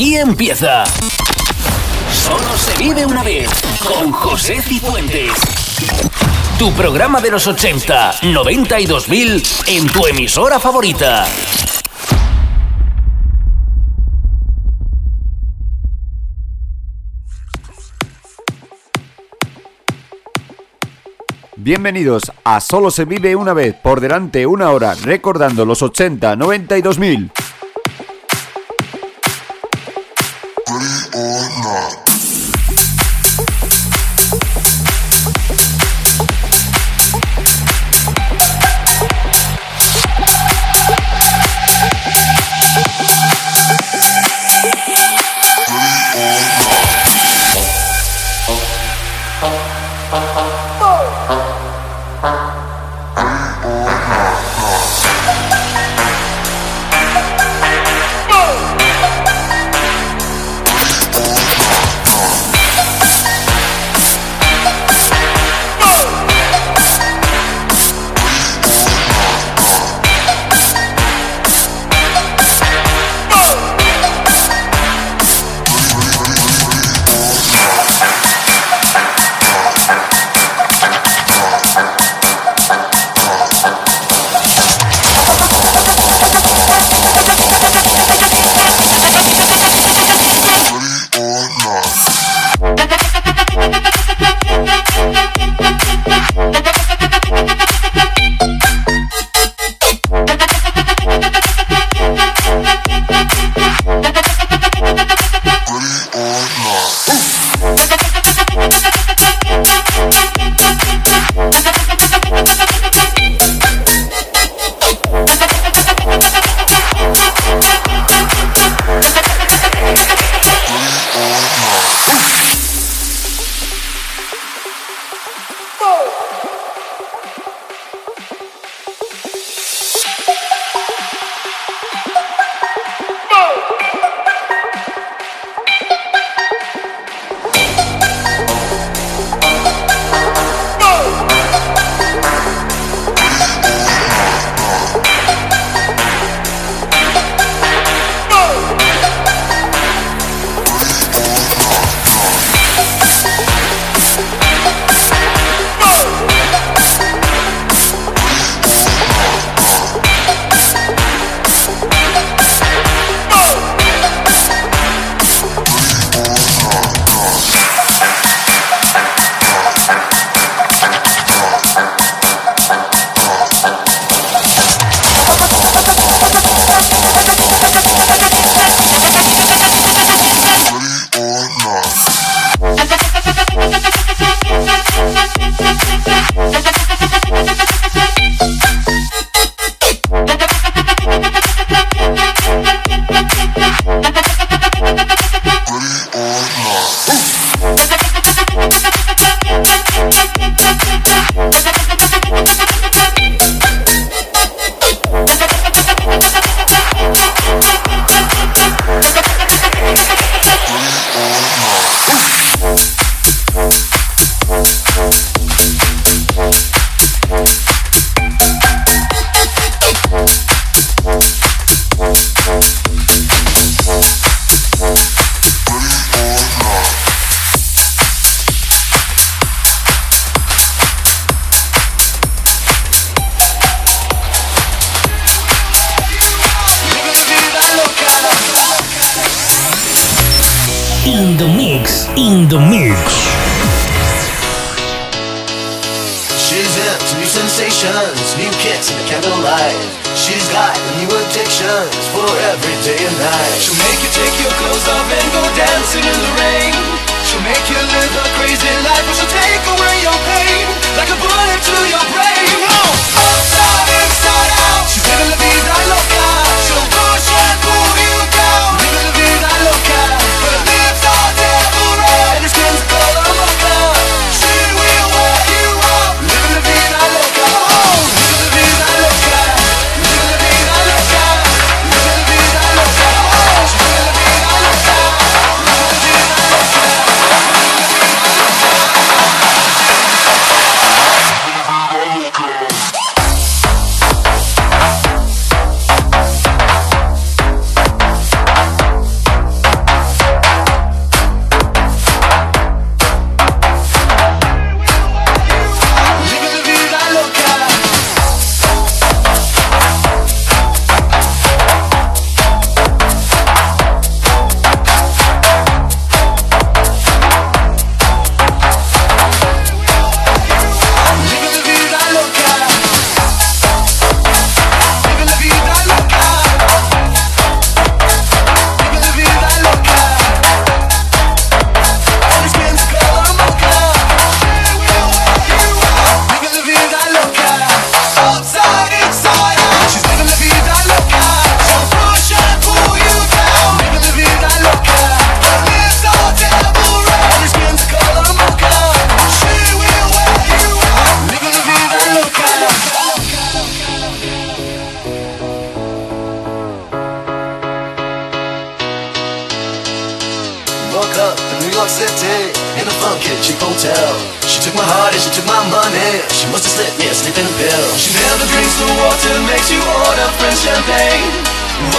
Aquí empieza. Solo se vive una vez con José Cifuentes. Tu programa de los 80, 90 y 2000 en tu emisora favorita. Bienvenidos a Solo se vive una vez por delante una hora recordando los 80, 90 y 2000.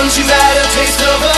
Once you've had a taste of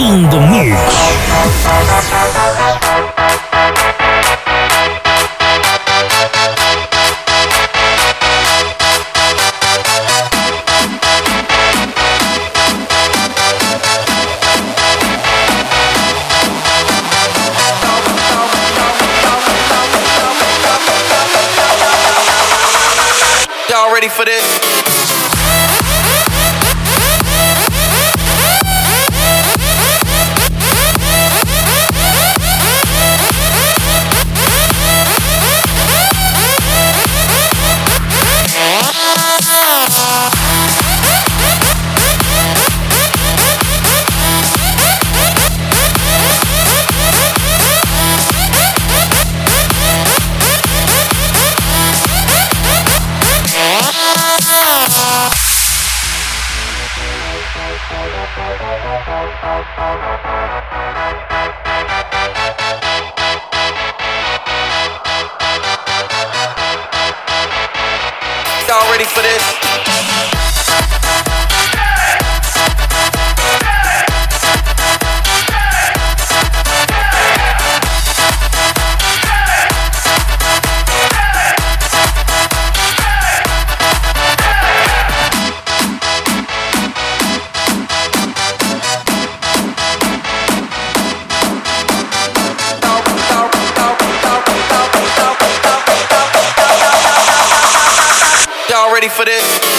in the mix. For this?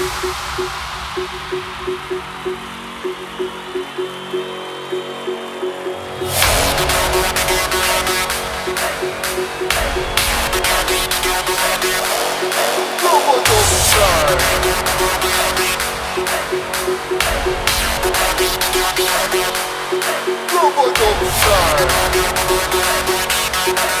Robot of the star you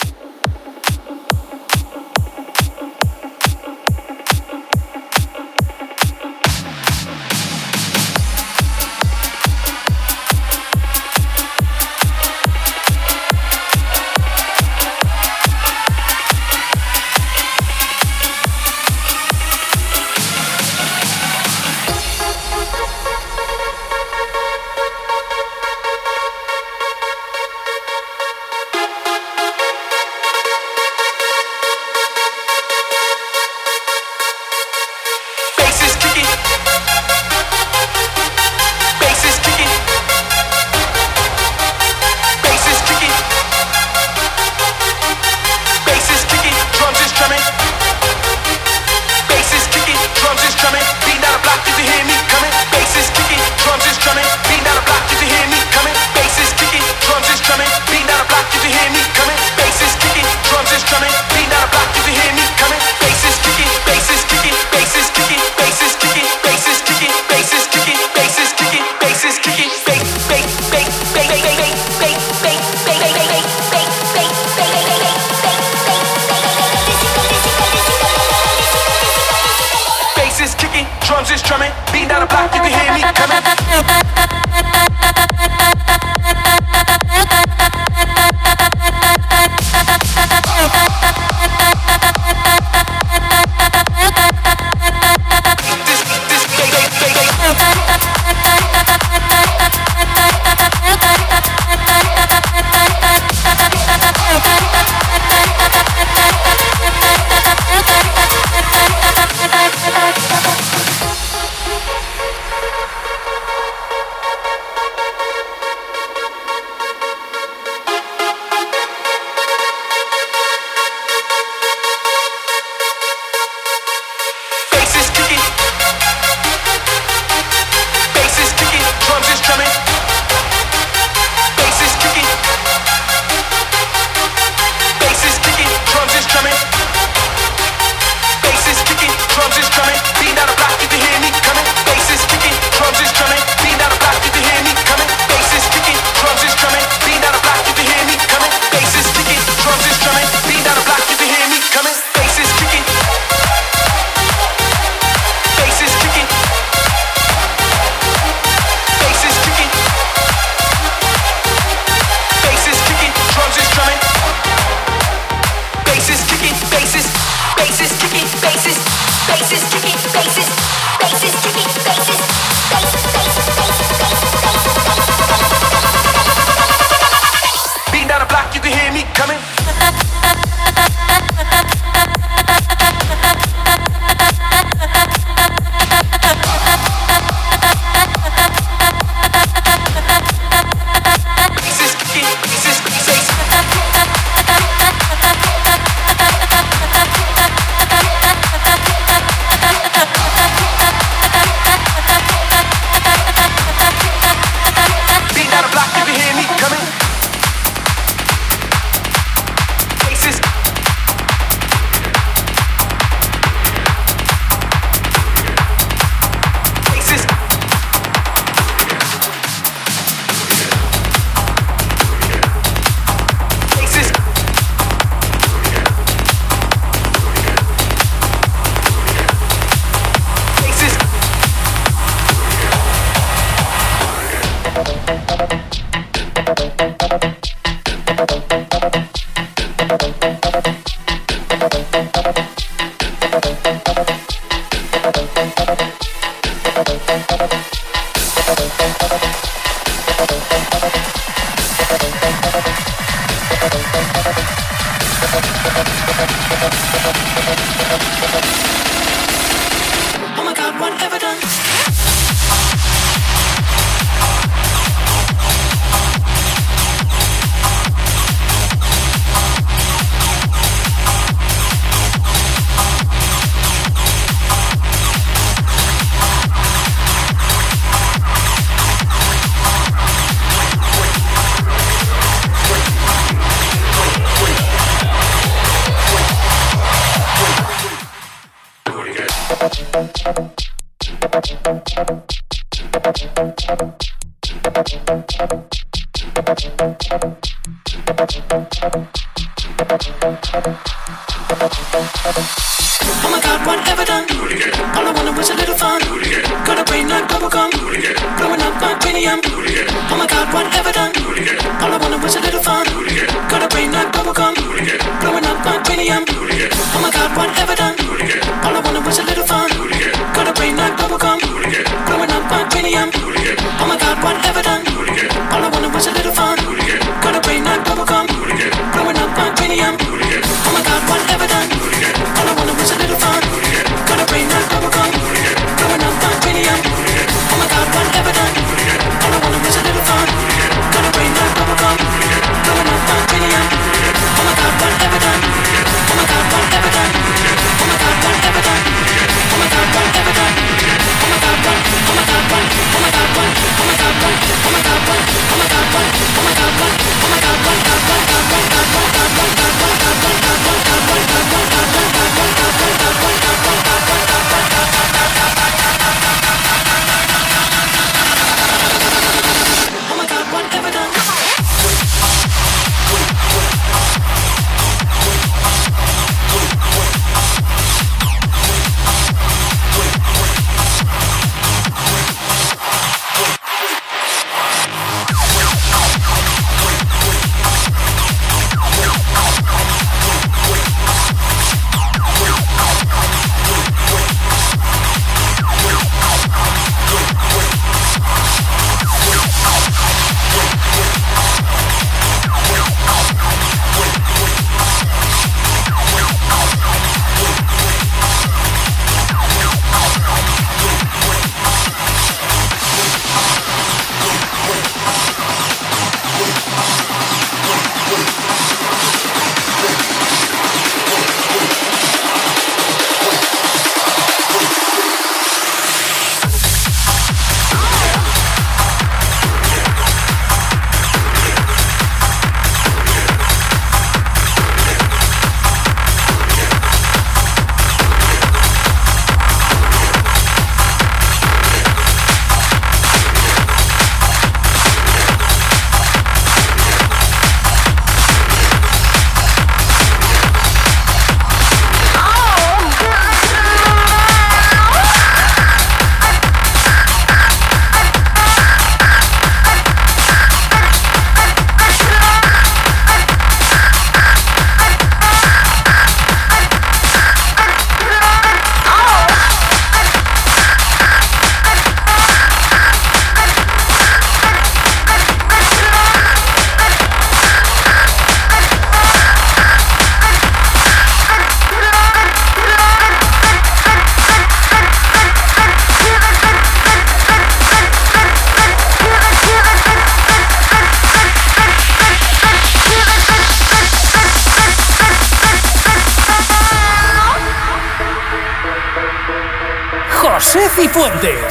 Fuentes.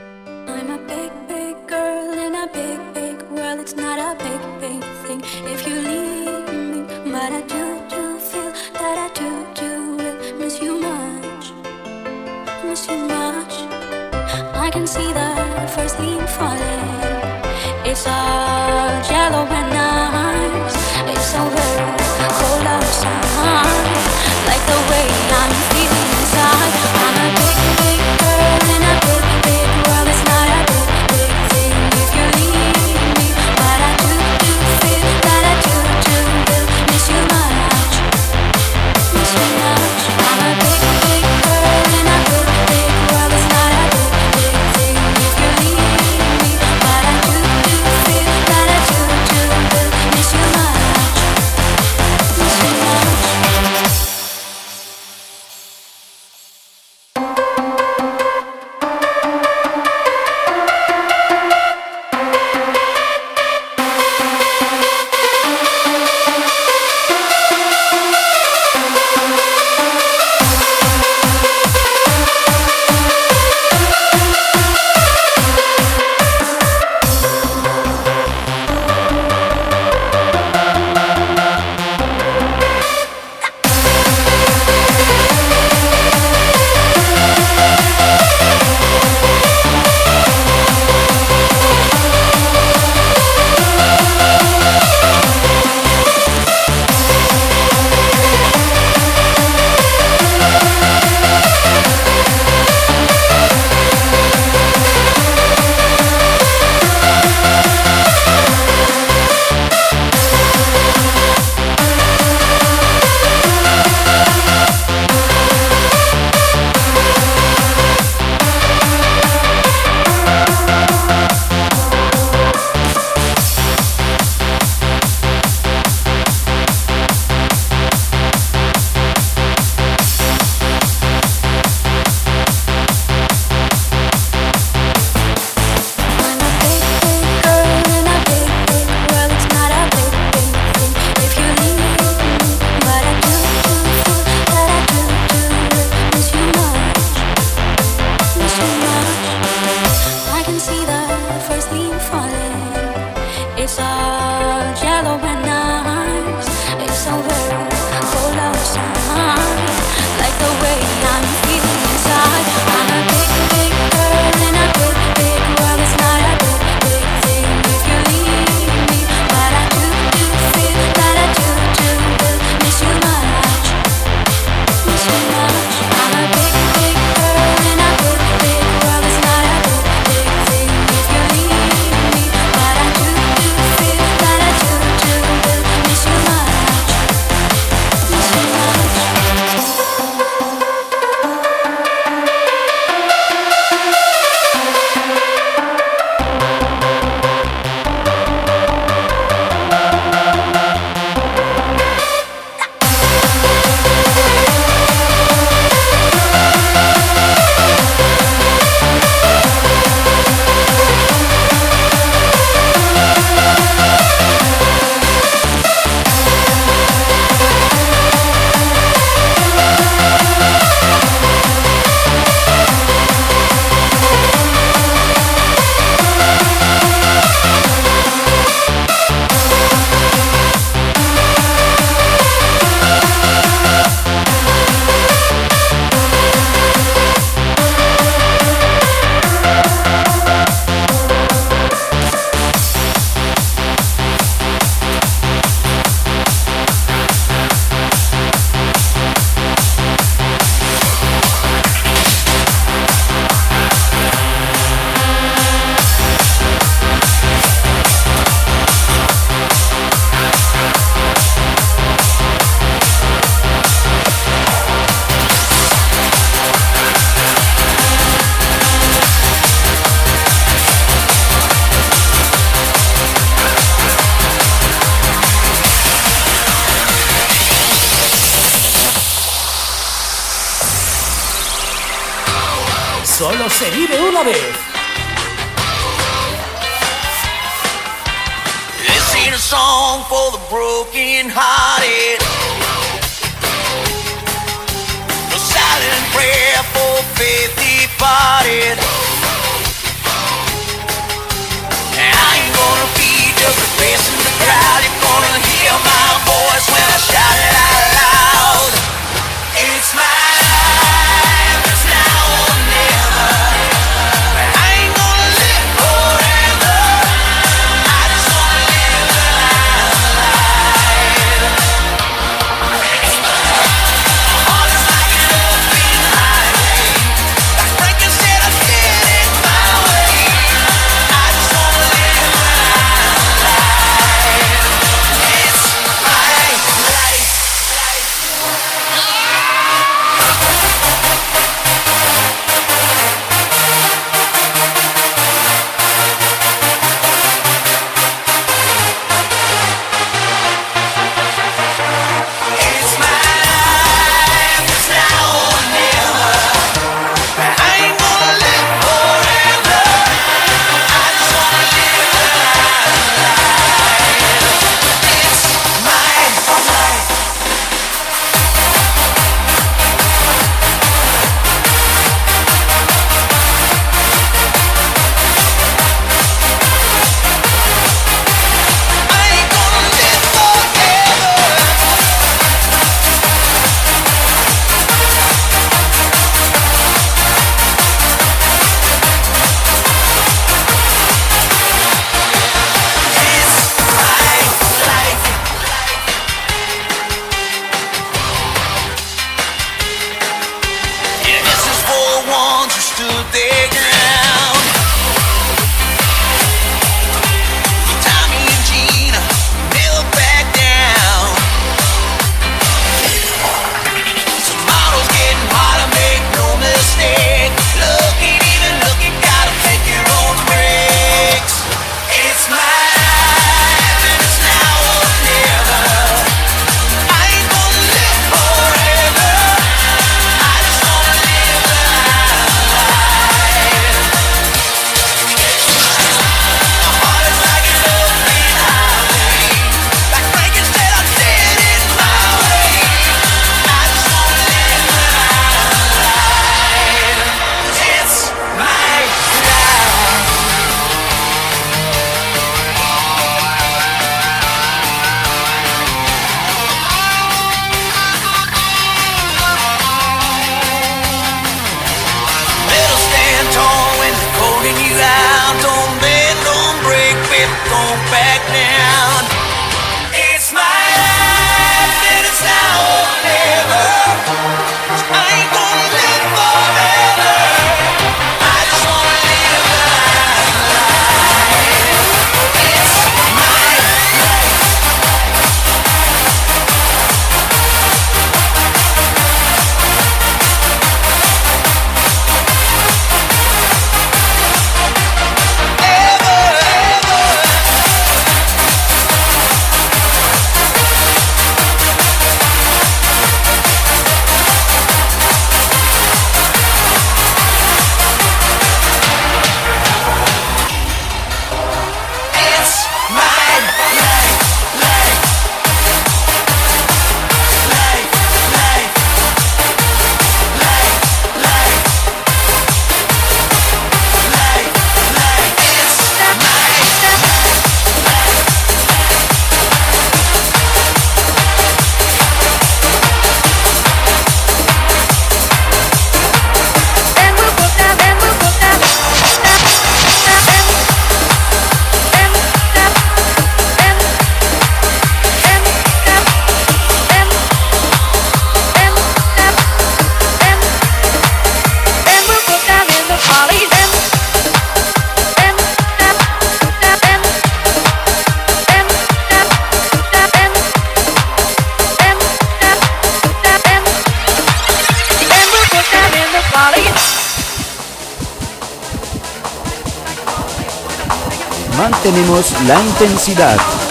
La intensidad.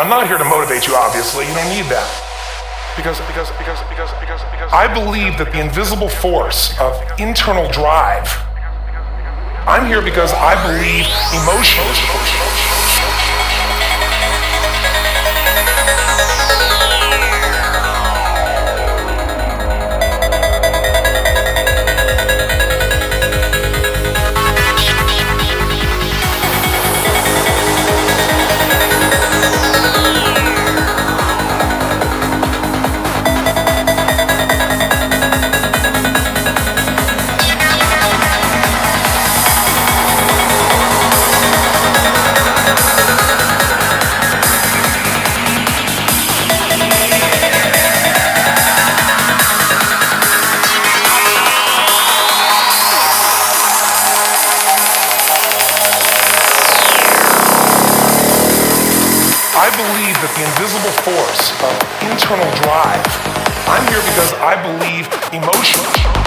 I'm not here to motivate you, obviously. You don't need that. Because, because, because, because, because, because I believe that the invisible force of internal drive, I'm here because I believe emotion is the force. Force of internal drive, I'm here because I believe emotion